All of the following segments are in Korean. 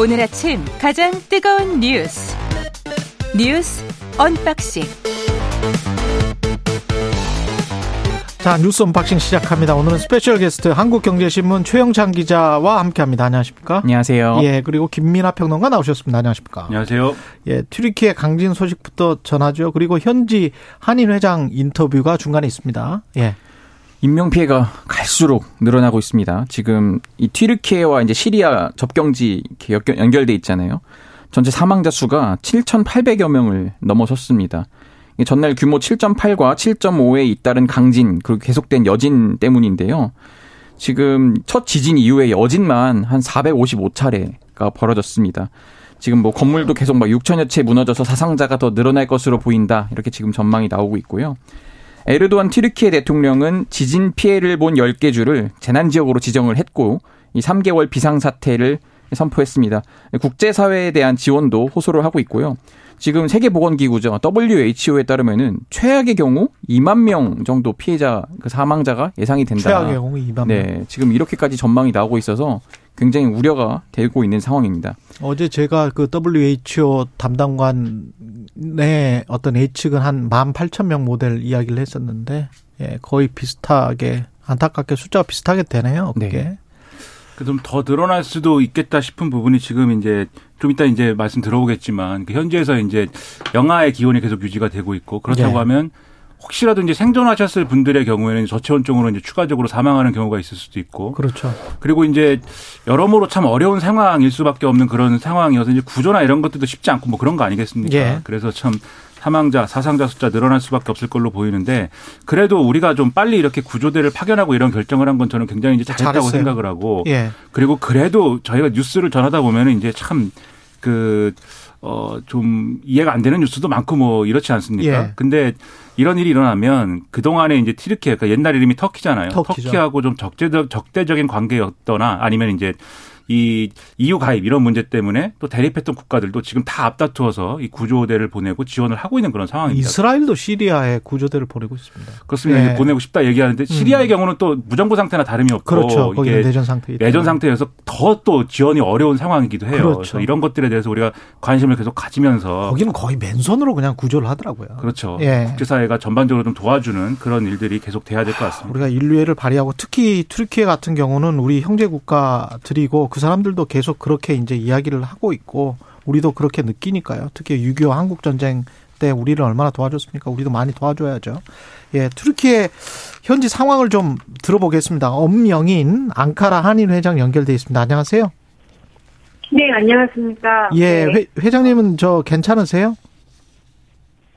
오늘 아침 가장 뜨거운 뉴스 뉴스 언박싱 자 뉴스 언박싱 시작합니다. 오늘은 special guest 한국경제신문 최영찬 기자와 함께합니다. 안녕하십니까? 안녕하세요. 예 그리고 김민아 평론가 나오셨습니다. 안녕하십니까? 안녕하세요. 예 튀르키예 강진 소식부터 전하죠. 그리고 현지 한인 회장 인터뷰가 중간에 있습니다. 예. 인명 피해가 갈수록 늘어나고 있습니다. 지금 이 튀르키예와 이제 시리아 접경지 이렇게 연결돼 있잖아요. 전체 사망자 수가 7,800여 명을 넘어섰습니다. 전날 규모 7.8과 7.5에 잇따른 강진 그리고 계속된 여진 때문인데요. 지금 첫 지진 이후에 여진만 한 455차례가 벌어졌습니다. 지금 뭐 건물도 계속 막 6천여 채 무너져서 사상자가 더 늘어날 것으로 보인다. 이렇게 지금 전망이 나오고 있고요. 에르도안 튀르키예 대통령은 지진 피해를 본 10개 주를 재난 지역으로 지정을 했고 이 3개월 비상 사태를 선포했습니다. 국제사회에 대한 지원도 호소를 하고 있고요. 지금 세계보건기구죠. WHO에 따르면은 최악의 경우 2만 명 정도 피해자, 그 사망자가 예상이 된다. 최악의 경우 2만 명. 네. 지금 이렇게까지 전망이 나오고 있어서 굉장히 우려가 되고 있는 상황입니다. 어제 제가 그 WHO 담당관의 어떤 예측은 한 18,000명 모델 이야기를 했었는데, 예, 거의 비슷하게, 안타깝게 숫자가 비슷하게 되네요. 그게. 네. 좀더 늘어날 수도 있겠다 싶은 부분이 지금 이제 좀 이따 이제 말씀 들어보겠지만 그 현지에서 이제 영하의 기온이 계속 유지가 되고 있고 그렇다고 네. 하면 혹시라도 이제 생존하셨을 분들의 경우에는 저체온증으로 이제 추가적으로 사망하는 경우가 있을 수도 있고 그렇죠. 그리고 이제 여러모로 참 어려운 상황일 수밖에 없는 그런 상황이어서 이제 구조나 이런 것들도 쉽지 않고 뭐 그런 거 아니겠습니까? 예. 그래서 참 사망자, 사상자 숫자 늘어날 수밖에 없을 걸로 보이는데 그래도 우리가 좀 빨리 이렇게 구조대를 파견하고 이런 결정을 한 건 저는 굉장히 이제 잘했다고 잘했어요. 생각을 하고 예. 그리고 그래도 저희가 뉴스를 전하다 보면은 이제 참 그, 어, 좀 이해가 안 되는 뉴스도 많고 뭐 이렇지 않습니까? 예. 근데 이런 일이 일어나면 그동안에 이제 티르키예, 그러니까 옛날 이름이 터키잖아요. 터키죠. 터키하고 좀 적대적, 적대적인 관계였거나 아니면 이제 이 EU 가입 이런 문제 때문에 또 대립했던 국가들도 지금 다 앞다투어서 이 구조대를 보내고 지원을 하고 있는 그런 상황입니다. 이스라엘도 시리아에 구조대를 보내고 있습니다. 그렇습니다. 예. 이제 보내고 싶다 얘기하는데 시리아의 경우는 또 무정부 상태나 다름이 없고 그렇죠. 이게 내전 상태. 내전 상태여서 더 또 지원이 어려운 상황이기도 해요. 그렇죠. 그래서 이런 것들에 대해서 우리가 관심을 계속 가지면서 거기는 거의 맨손으로 그냥 구조를 하더라고요. 그렇죠. 예. 국제사회가 전반적으로 좀 도와주는 그런 일들이 계속 돼야 될 것 같습니다. 우리가 인류애를 발휘하고 특히 튀르키예 같은 경우는 우리 형제 국가들이고 그 사람들도 계속 그렇게 이제 이야기를 하고 있고 우리도 그렇게 느끼니까요. 특히 6.25 한국 전쟁 때 우리를 얼마나 도와줬습니까? 우리도 많이 도와줘야죠. 예, 튀르키예 현지 상황을 좀 들어보겠습니다. 엄영인 앙카라 한인 회장 연결돼 있습니다. 안녕하세요. 네, 안녕하십니까. 예, 네. 회, 회장님은 저 괜찮으세요?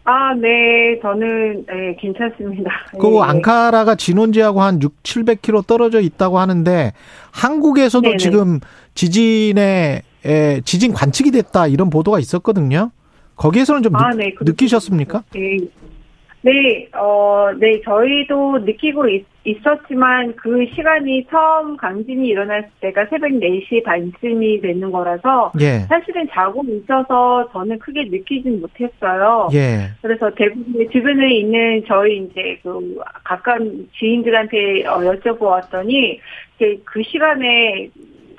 아, 네, 저는, 네, 괜찮습니다. 그 네. 앙카라가 진원지하고 한 6, 700km 떨어져 있다고 하는데 한국에서도 네네. 지금 지진에 에, 지진 관측이 됐다 이런 보도가 있었거든요. 거기에서는 좀 아, 느, 네. 느끼셨습니까? 네. 네, 어, 네, 저희도 느끼고 있, 있었지만 그 시간이 처음 강진이 일어났을 때가 새벽 4시 반쯤이 되는 거라서 예. 사실은 자고 있어서 저는 크게 느끼진 못했어요. 예. 그래서 대부분 주변에 있는 저희 이제 그 가까운 지인들한테 어, 여쭤보았더니 이제 그 시간에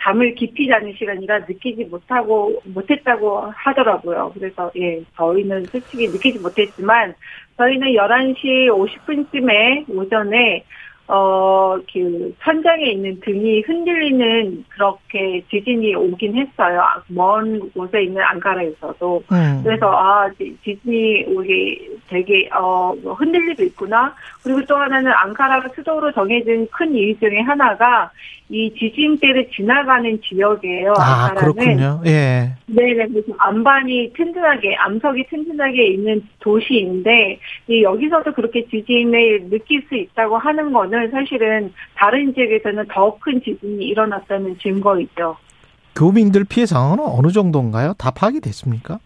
잠을 깊이 자는 시간이라 느끼지 못하고 못했다고 하더라고요. 그래서 예 저희는 솔직히 느끼지 못했지만 저희는 11시 50분쯤에 오전에 어그 천장에 있는 등이 흔들리는 그렇게 지진이 오긴 했어요. 먼 곳에 있는 앙카라에서도. 음. 그래서 아 지- 지진이 우리 되게 어뭐 흔들리고 있구나. 그리고 또 하나는 앙카라가 수도로 정해진 큰 이유 중에 하나가 이 지진대를 지나가는 지역이에요. 아, 앙카라는. 그렇군요. 예. 네네, 그래서 안반이 튼튼하게, 암석이 튼튼하게 있는 도시인데, 이 여기서도 그렇게 지진을 느낄 수 있다고 하는 거는 사실은 다른 지역에서는 더 큰 지진이 일어났다는 증거이죠. 교민들 피해 상황은 어느 정도인가요? 다 파악이 됐습니까?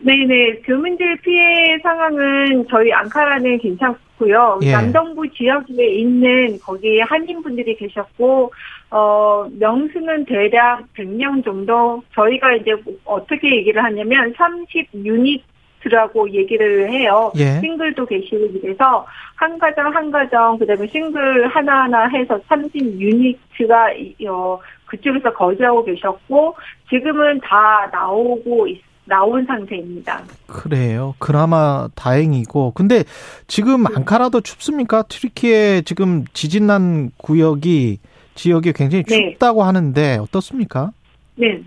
네네, 교민들 피해 상황은 저희 앙카라는 괜찮고요. 예. 남동부 지역에 있는 거기 한인분들이 계셨고, 어, 명수는 대략 100명 정도, 저희가 이제 어떻게 얘기를 하냐면 30유닛 유니트라고 얘기를 해요. 예. 싱글도 계시고 그래서 한 가정 한 가정 그다음에 싱글 하나하나 해서 30 유니트가 어, 그쪽에서 거주하고 계셨고 지금은 다 나오고 있, 나온 상태입니다. 그래요. 그나마 다행이고. 근데 지금 앙카라도 춥습니까? 튀르키예 지금 지진 난 구역이 지역이 굉장히 네. 춥다고 하는데 어떻습니까? 네.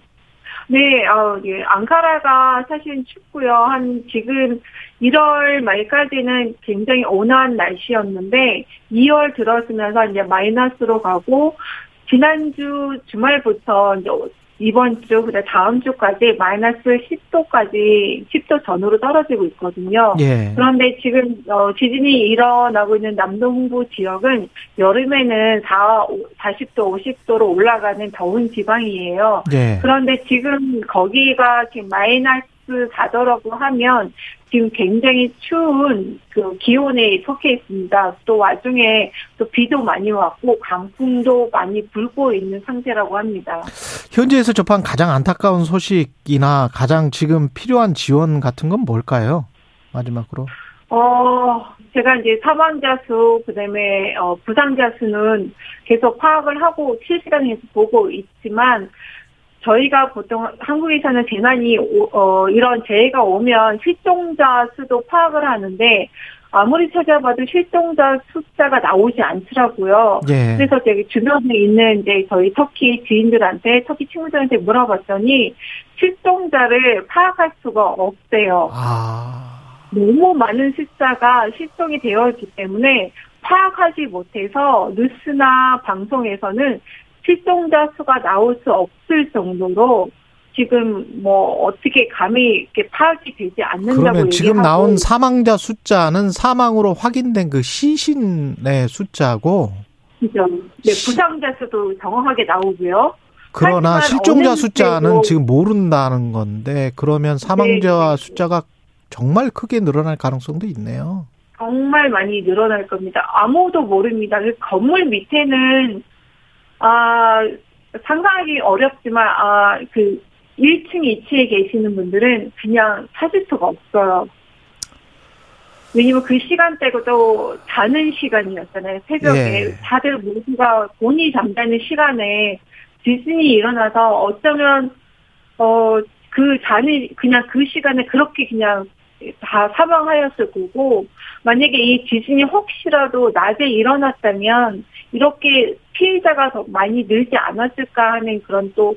네, 어, 예, 앙카라가 사실 춥고요. 한 지금 1월 말까지는 굉장히 온화한 날씨였는데 2월 들어서면서 이제 마이너스로 가고 지난주 주말부터 이제 이번 주, 그다음 다음 주까지 마이너스 10도까지 10도 전후로 떨어지고 있거든요. 예. 그런데 지금 어, 지진이 일어나고 있는 남동부 지역은 여름에는 4, 40도, 50도로 올라가는 더운 지방이에요. 예. 그런데 지금 거기가 지금 마이너스 4도라고 하면 지금 굉장히 추운 그 기온에 속해 있습니다. 또 와중에 또 비도 많이 왔고 강풍도 많이 불고 있는 상태라고 합니다. 현지에서 접한 가장 안타까운 소식이나 가장 지금 필요한 지원 같은 건 뭘까요? 마지막으로. 어, 제가 이제 사망자 수, 그 다음에, 어, 부상자 수는 계속 파악을 하고 실시간에서 보고 있지만, 저희가 보통 한국에서는 재난이, 오- 어, 이런 재해가 오면 실종자 수도 파악을 하는데, 아무리 찾아봐도 실종자 숫자가 나오지 않더라고요. 예. 그래서 저기 주변에 있는 이제 저희 터키 지인들한테, 터키 친구들한테 물어봤더니, 실종자를 파악할 수가 없대요. 아. 너무 많은 숫자가 실종이 되어 있기 때문에 파악하지 못해서 뉴스나 방송에서는 실종자 수가 나올 수 없을 정도로 지금 뭐 어떻게 감히 이렇게 파악이 되지 않는다고 그러면 지금 나온 사망자 숫자는 사망으로 확인된 그 시신의 숫자고 그죠. 네, 부상자 수도 정확하게 나오고요. 그러나 실종자 숫자는 지금 모른다는 건데 그러면 사망자 네. 숫자가 정말 크게 늘어날 가능성도 있네요. 정말 많이 늘어날 겁니다. 아무도 모릅니다. 그 건물 밑에는 아 상상하기 어렵지만 아 그 1층, 2층에 계시는 분들은 그냥 찾을 수가 없어요. 왜냐면 그 시간대고 또 자는 시간이었잖아요. 새벽에 예. 다들 모두가 본이 잠자는 시간에 지진이 일어나서 어쩌면 어 그 자는 그냥 그 시간에 그렇게 그냥 다 사망하였을 거고 만약에 이 지진이 혹시라도 낮에 일어났다면 이렇게 피해자가 더 많이 늘지 않았을까 하는 그런 또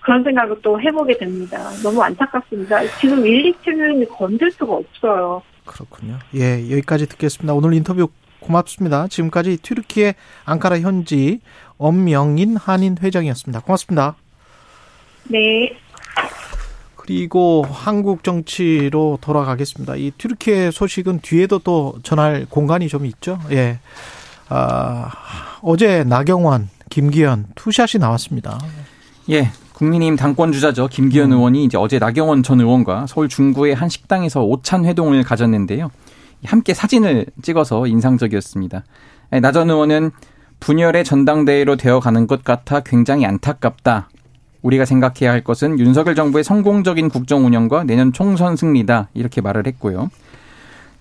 그런 생각을 또 해보게 됩니다. 너무 안타깝습니다. 지금 1, 2층은 건들 수가 없어요. 그렇군요. 예, 여기까지 듣겠습니다. 오늘 인터뷰 고맙습니다. 지금까지 튀르키예 앙카라 현지 엄명인 한인 회장이었습니다. 고맙습니다. 네. 그리고 한국 정치로 돌아가겠습니다. 이 튀르키예 소식은 뒤에도 또 전할 공간이 좀 있죠. 예. 아, 어제 나경원, 김기현 투샷이 나왔습니다. 예, 국민의힘 당권 주자죠. 김기현 음. 의원이 이제 어제 나경원 전 의원과 서울 중구의 한 식당에서 오찬 회동을 가졌는데요. 함께 사진을 찍어서 인상적이었습니다. 나 전 의원은 분열의 전당대회로 되어가는 것 같아 굉장히 안타깝다. 우리가 생각해야 할 것은 윤석열 정부의 성공적인 국정 운영과 내년 총선 승리다. 이렇게 말을 했고요.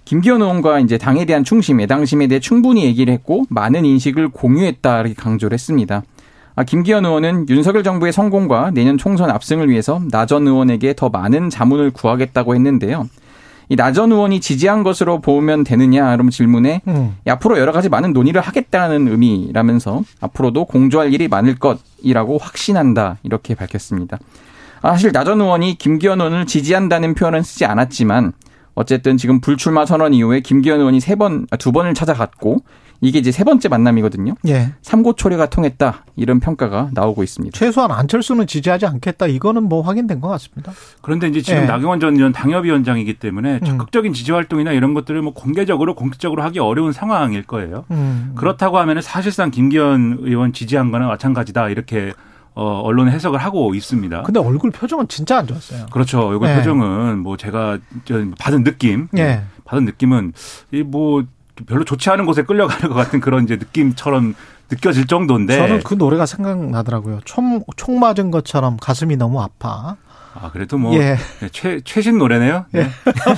김기현 의원과 이제 당에 대한 충심, 애당심에 대해 충분히 얘기를 했고 많은 인식을 공유했다 이렇게 강조를 했습니다. 아, 김기현 의원은 윤석열 정부의 성공과 내년 총선 압승을 위해서 나 전 의원에게 더 많은 자문을 구하겠다고 했는데요. 이 나전 의원이 지지한 것으로 보면 되느냐 이런 질문에 음. 앞으로 여러 가지 많은 논의를 하겠다는 의미라면서 앞으로도 공조할 일이 많을 것이라고 확신한다 이렇게 밝혔습니다. 아, 사실 나전 의원이 김기현 의원을 지지한다는 표현은 쓰지 않았지만 어쨌든 지금 불출마 선언 이후에 김기현 의원이 세 번, 아, 두 번을 찾아갔고 이게 이제 세 번째 만남이거든요. 예. 삼고초려가 통했다 이런 평가가 나오고 있습니다. 최소한 안철수는 지지하지 않겠다. 이거는 뭐 확인된 것 같습니다. 그런데 이제 지금 예. 나경원 전 의원 당협위원장이기 때문에 음. 적극적인 지지 활동이나 이런 것들을 뭐 공개적으로 공식적으로 하기 어려운 상황일 거예요. 음. 그렇다고 하면은 사실상 김기현 의원 지지한 거나 마찬가지다 이렇게 어 언론 해석을 하고 있습니다. 근데 얼굴 표정은 진짜 안 좋았어요. 그렇죠. 이거 예. 표정은 뭐 제가 저 받은 느낌, 예. 받은 느낌은 이뭐 별로 좋지 않은 곳에 끌려가는 것 같은 그런 이제 느낌처럼 느껴질 정도인데. 저는 그 노래가 생각나더라고요. 총, 총 맞은 것처럼 가슴이 너무 아파. 아, 그래도 뭐 예. 네, 최, 최신 노래네요. 네.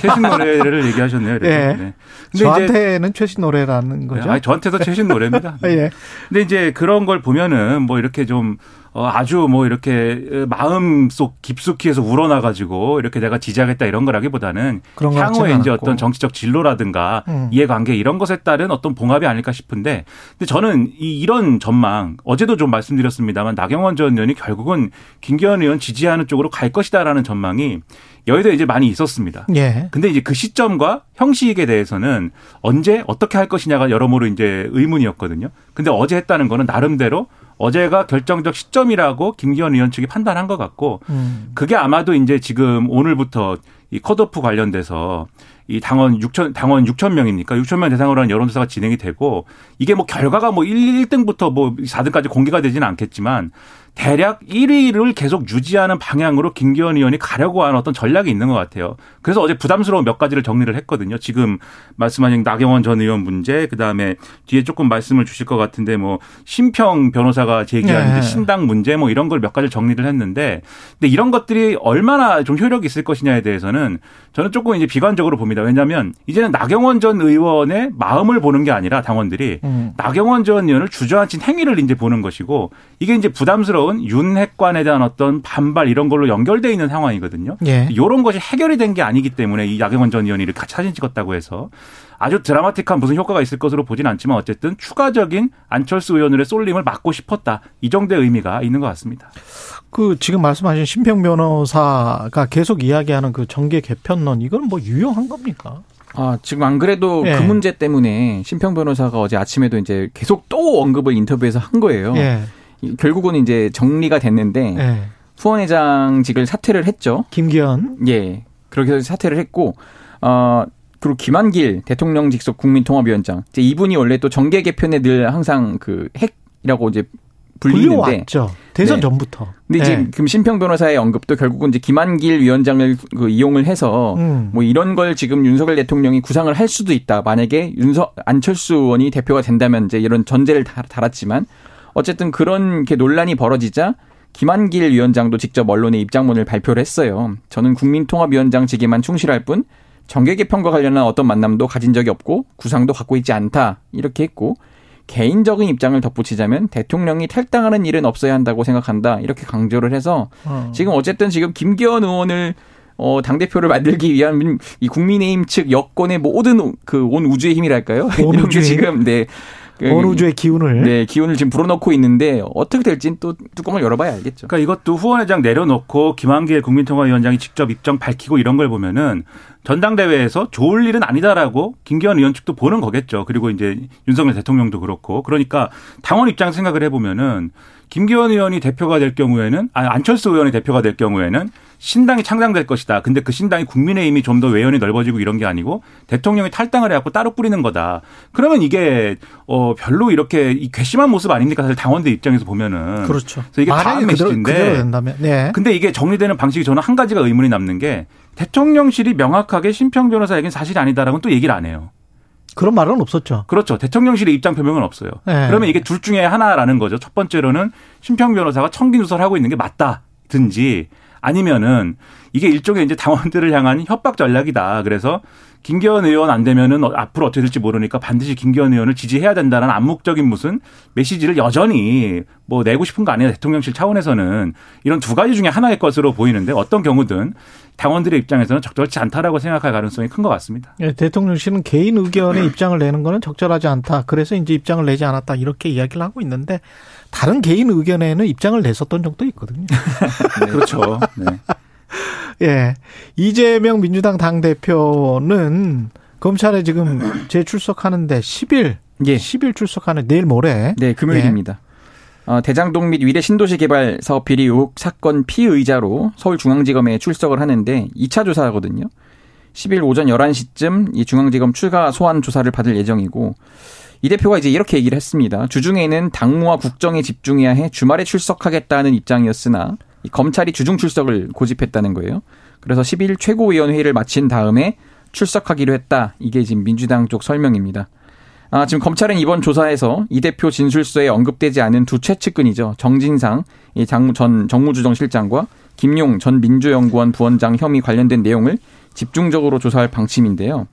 최신 노래를 얘기하셨네요. 이렇게. 예. 네. 근데 저한테는 최신 노래라는 거죠. 아니, 저한테도 최신 노래입니다. 예. 근데 이제 그런 걸 보면은 뭐 이렇게 좀 어, 아주 뭐 이렇게 마음 속 깊숙이 해서 우러나가지고 이렇게 내가 지지하겠다 이런 거라기보다는 향후에 이제 않고. 어떤 정치적 진로라든가 음. 이해관계 이런 것에 따른 어떤 봉합이 아닐까 싶은데 근데 저는 이, 이런 전망 어제도 좀 말씀드렸습니다만 나경원 전 의원이 결국은 김기현 의원 지지하는 쪽으로 갈 것이다라는 전망이 여의도에 이제 많이 있었습니다. 예. 근데 이제 그 시점과 형식에 대해서는 언제 어떻게 할 것이냐가 여러모로 이제 의문이었거든요. 근데 어제 했다는 거는 나름대로 어제가 결정적 시점이라고 김기현 의원 측이 판단한 것 같고 음. 그게 아마도 이제 지금 오늘부터 이 컷오프 관련돼서 이 당원 6천 당원 6천 명입니까? 6천 명 대상으로 하는 여론조사가 진행이 되고 이게 뭐 결과가 뭐 1, 1등부터 뭐 4등까지 공개가 되지는 않겠지만 대략 1위를 계속 유지하는 방향으로 김기현 의원이 가려고 하는 어떤 전략이 있는 것 같아요. 그래서 어제 부담스러운 몇 가지를 정리를 했거든요. 지금 말씀하신 나경원 전 의원 문제, 그 다음에 뒤에 조금 말씀을 주실 것 같은데 뭐 심평 변호사가 제기한 네. 신당 문제 뭐 이런 걸 몇 가지 정리를 했는데, 근데 이런 것들이 얼마나 좀 효력이 있을 것이냐에 대해서는 저는 조금 이제 비관적으로 봅니다. 왜냐하면 이제는 나경원 전 의원의 마음을 보는 게 아니라 당원들이 음. 나경원 전 의원을 주저앉힌 행위를 이제 보는 것이고 이게 이제 부담스러운 윤핵관에 대한 어떤 반발 이런 걸로 연결돼 있는 상황이거든요. 예. 이런 것이 해결이 된 게 아니기 때문에 이 나경원 전 의원이 이렇게 같이 사진 찍었다고 해서 아주 드라마틱한 무슨 효과가 있을 것으로 보진 않지만 어쨌든 추가적인 안철수 의원의 쏠림을 막고 싶었다. 이 정도의 의미가 있는 것 같습니다. 그 지금 말씀하신 심평 변호사가 계속 이야기하는 그 정계 개편론 이건 뭐 유용한 겁니까? 아, 지금 안 그래도 예. 그 문제 때문에 심평 변호사가 어제 아침에도 이제 계속 또 언급을 인터뷰에서 한 거예요. 예. 이- 결국은 이제 정리가 됐는데 예. 후원회장직을 사퇴를 했죠. 김기현 예. 그렇게 해서 사퇴를 했고 어 그리고 김한길 대통령 직속 국민통합위원장. 이제 이분이 원래 또 정계 개편에 늘 항상 그 핵이라고 이제 불리는데 불려왔죠. 대선 네. 전부터. 근데 이제 예. 금 심평 변호사의 언급도 결국은 이제 김한길 위원장을 그 이용을 해서 음. 뭐 이런 걸 지금 윤석열 대통령이 구상을 할 수도 있다. 만약에 윤석 안철수 의원이 대표가 된다면 이제 이런 전제를 다- 달았지만 어쨌든 그런 게 논란이 벌어지자 김한길 위원장도 직접 언론에 입장문을 발표를 했어요. 저는 국민통합위원장직에만 충실할 뿐 정계 개편과 관련한 어떤 만남도 가진 적이 없고 구상도 갖고 있지 않다. 이렇게 했고 개인적인 입장을 덧붙이자면 대통령이 탈당하는 일은 없어야 한다고 생각한다. 이렇게 강조를 해서 어. 지금 어쨌든 지금 김기현 의원을 어, 당대표를 만들기 위한 이 국민의힘 측 여권의 모든 그 온 우주의 힘이랄까요? 온 이런 게 지금 네. 그, 어느 주의 기운을 네, 기운을 지금 불어넣고 있는데 어떻게 될지는 또 뚜껑을 열어봐야 알겠죠. 그러니까 이것도 후원회장 내려놓고 김한길 국민통합위원장이 직접 입장 밝히고 이런 걸 보면은 전당대회에서 좋을 일은 아니다라고 김기현 의원 측도 보는 거겠죠. 그리고 이제 윤석열 대통령도 그렇고 그러니까 당원 입장 생각을 해보면은 김기현 의원이 대표가 될 경우에는 아니 안철수 의원이 대표가 될 경우에는 신당이 창당될 것이다. 근데 그 신당이 국민의힘이 좀 더 외연이 넓어지고 이런 게 아니고 대통령이 탈당을 해갖고 따로 뿌리는 거다. 그러면 이게 어 별로 이렇게 이 괘씸한 모습 아닙니까? 사실 당원들 입장에서 보면은 그렇죠. 그래서 이게 다음 메시지인데 네. 근데 이게 정리되는 방식이 저는 한 가지가 의문이 남는 게 대통령실이 명확하게 심평 변호사에겐 사실이 아니다라고는 또 얘기를 안 해요. 그런 말은 없었죠. 그렇죠. 대통령실의 입장 표명은 없어요. 네. 그러면 이게 둘 중에 하나라는 거죠. 첫 번째로는 심평 변호사가 청기 누설을 하고 있는 게 맞다든지 아니면은 이게 일종의 이제 당원들을 향한 협박 전략이다. 그래서 김기현 의원 안 되면은 어- 앞으로 어떻게 될지 모르니까 반드시 김기현 의원을 지지해야 된다는 암묵적인 무슨 메시지를 여전히 뭐 내고 싶은 거 아니에요. 대통령실 차원에서는 이런 두 가지 중에 하나일 것으로 보이는데 어떤 경우든 당원들의 입장에서는 적절치 않다라고 생각할 가능성이 큰 것 같습니다. 예, 대통령실은 개인 의견의 입장을 내는 거는 적절하지 않다. 그래서 이제 입장을 내지 않았다. 이렇게 이야기를 하고 있는데 다른 개인 의견에는 입장을 냈었던 적도 있거든요. 그렇죠. 네. 예. 이재명 민주당 당대표는 검찰에 지금 재출석하는데 10일, 예. 10일 출석하는 내일 모레. 네, 금요일입니다. 어, 대장동 및 위례 신도시 개발 사업 비리 의혹 사건 피의자로 서울중앙지검에 출석을 하는데 2차 조사거든요. 10일 오전 11시쯤 이 중앙지검 추가 소환 조사를 받을 예정이고 이 대표가 이제 이렇게 얘기를 했습니다. 주중에는 당무와 국정에 집중해야 해 주말에 출석하겠다는 입장이었으나 이 검찰이 주중 출석을 고집했다는 거예요. 그래서 10일 최고위원회의를 마친 다음에 출석하기로 했다. 이게 지금 민주당 쪽 설명입니다. 아, 지금 검찰은 이번 조사에서 이 대표 진술서에 언급되지 않은 두 최측근이죠. 정진상 전 정무주정실장과 김용 전 민주연구원 부원장 혐의 관련된 내용을 집중적으로 조사할 방침인데요.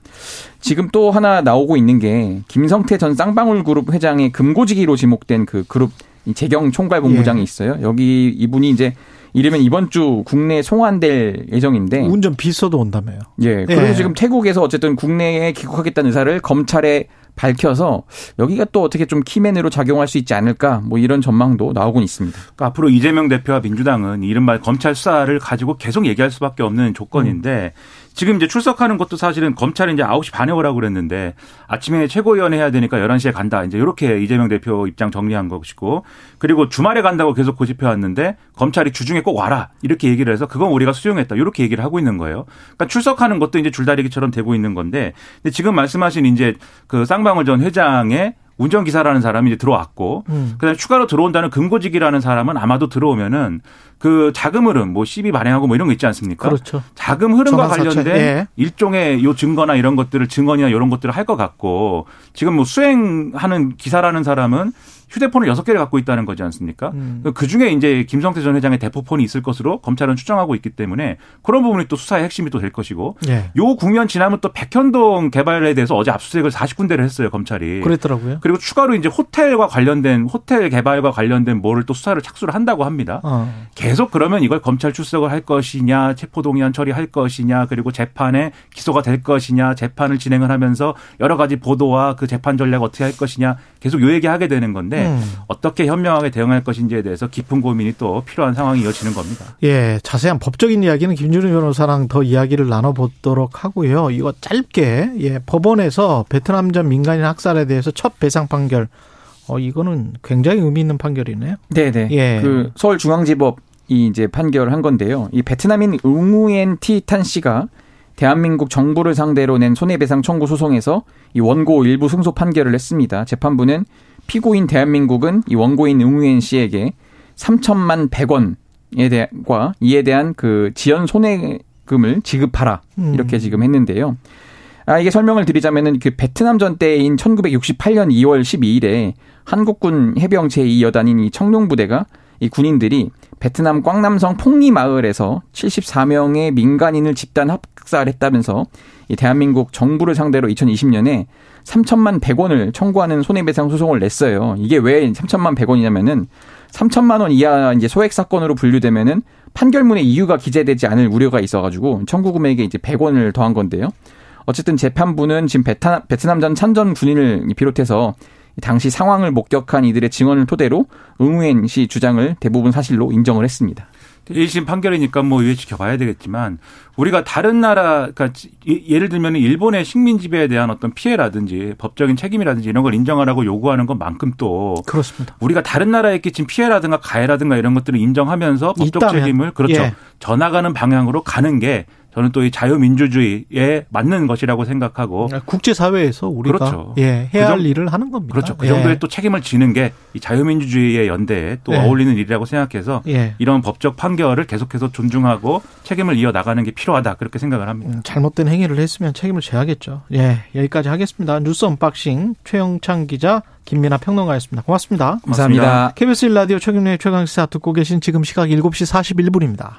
지금 또 하나 나오고 있는 게 김성태 전 쌍방울 그룹 회장의 금고지기로 지목된 그 그룹 재경 총괄 본부장이 예. 있어요. 여기 이분이 이제 이르면 이번 주 국내에 송환될 예정인데 운전 비서도 온다며요. 예. 그리고 예. 지금 태국에서 어쨌든 국내에 귀국하겠다는 의사를 검찰에 밝혀서 여기가 또 어떻게 좀 키맨으로 작용할 수 있지 않을까 뭐 이런 전망도 나오곤 있습니다. 그러니까 앞으로 이재명 대표와 민주당은 이른바 검찰 수사를 가지고 계속 얘기할 수밖에 없는 조건인데 음. 지금 이제 출석하는 것도 사실은 검찰이 이제 9시 반에 오라고 그랬는데 아침에 최고위원회 해야 되니까 11시에 간다. 이제 이렇게 이재명 대표 입장 정리한 것이고 그리고 주말에 간다고 계속 고집해 왔는데 검찰이 주중에 꼭 와라. 이렇게 얘기를 해서 그건 우리가 수용했다. 이렇게 얘기를 하고 있는 거예요. 그러니까 출석하는 것도 이제 줄다리기처럼 되고 있는 건데 근데 지금 말씀하신 이제 그 쌍방울 전 회장의 운전기사라는 사람이 이제 들어왔고, 음. 그다음에 추가로 들어온다는 금고직이라는 사람은 아마도 들어오면은 그 자금 흐름, 뭐 시비 발행하고 뭐 이런 거 있지 않습니까? 그렇죠. 자금 흐름과 관련된 예. 일종의 요 증거나 이런 것들을 증언이나 이런 것들을 할 것 같고, 지금 뭐 수행하는 기사라는 사람은 휴대폰을 여섯 개를 갖고 있다는 거지 않습니까? 음. 그 중에 이제 김성태 전 회장의 대포폰이 있을 것으로 검찰은 추정하고 있기 때문에 그런 부분이 또 수사의 핵심이 또 될 것이고 예. 요 국면 지나면 또 백현동 개발에 대해서 어제 압수수색을 40군데를 했어요 검찰이. 그랬더라고요. 그리고 추가로 이제 호텔과 관련된 호텔 개발과 관련된 뭐를 또 수사를 착수를 한다고 합니다. 어. 계속 그러면 이걸 검찰 출석을 할 것이냐, 체포동의안 처리할 것이냐, 그리고 재판에 기소가 될 것이냐, 재판을 진행을 하면서 여러 가지 보도와 그 재판 전략 어떻게 할 것이냐 계속 요 얘기하게 되는 건데. 음. 어떻게 현명하게 대응할 것인지에 대해서 깊은 고민이 또 필요한 상황이 이어지는 겁니다. 예, 자세한 법적인 이야기는 김준우 변호사랑 더 이야기를 나눠보도록 하고요. 이거 짧게 예, 법원에서 베트남 전 민간인 학살에 대해서 첫 배상 판결. 어 이거는 굉장히 의미 있는 판결이네요. 네, 네. 예. 그 서울중앙지법 이 이제 판결을 한 건데요. 이 베트남인 응우엔 티탄 씨가 대한민국 정부를 상대로 낸 손해배상 청구 소송에서 이 원고 일부 승소 판결을 했습니다. 재판부는 피고인 대한민국은 이 원고인 응우엔 씨에게 3천만 100원에 대한과 이에 대한 그 지연 손해금을 지급하라 음. 이렇게 지금 했는데요. 아 이게 설명을 드리자면은 그 베트남 전 때인 1968년 2월 12일에 한국군 해병 제2여단인 이 청룡부대가 이 군인들이 베트남 꽝남성 폭리 마을에서 74명의 민간인을 집단 학살했다면서 이 대한민국 정부를 상대로 2020년에 3천만 100원을 청구하는 손해배상 소송을 냈어요. 이게 왜 3천만 100원이냐면은 3천만 원 이하 이제 소액 사건으로 분류되면은 판결문에 이유가 기재되지 않을 우려가 있어가지고 청구 금액에 이제 100원을 더한 건데요. 어쨌든 재판부는 지금 베트남, 베트남 전 참전 군인을 비롯해서 당시 상황을 목격한 이들의 증언을 토대로 응우엔 씨 주장을 대부분 사실로 인정을 했습니다. 1심 판결이니까 뭐 위에 지켜봐야 되겠지만 우리가 다른 나라 그러니까 예를 들면 일본의 식민 지배에 대한 어떤 피해라든지 법적인 책임이라든지 이런 걸 인정하라고 요구하는 것만큼 또 그렇습니다. 우리가 다른 나라에 끼친 피해라든가 가해라든가 이런 것들을 인정하면서 법적 있다면. 책임을 그렇죠. 예. 전화가는 방향으로 가는 게 저는 또 이 자유민주주의에 맞는 것이라고 생각하고 아, 국제사회에서 우리가 그렇죠. 예, 해야 그할 일을 하는 겁니다. 그렇죠. 그 정도의 예. 또 책임을 지는 게 이 자유민주주의의 연대에 또 예. 어울리는 일이라고 생각해서 예. 이런 법적 판결을 계속해서 존중하고 책임을 이어 나가는 게 필요하다 그렇게 생각을 합니다. 음, 잘못된 행위를 했으면 책임을 져야겠죠. 예, 여기까지 하겠습니다. 뉴스 언박싱 최영창 기자 김민아 평론가였습니다. 고맙습니다. 감사합니다. KBS 1라디오 최경영의 최강시사 듣고 계신 지금 시각 7시 41분입니다.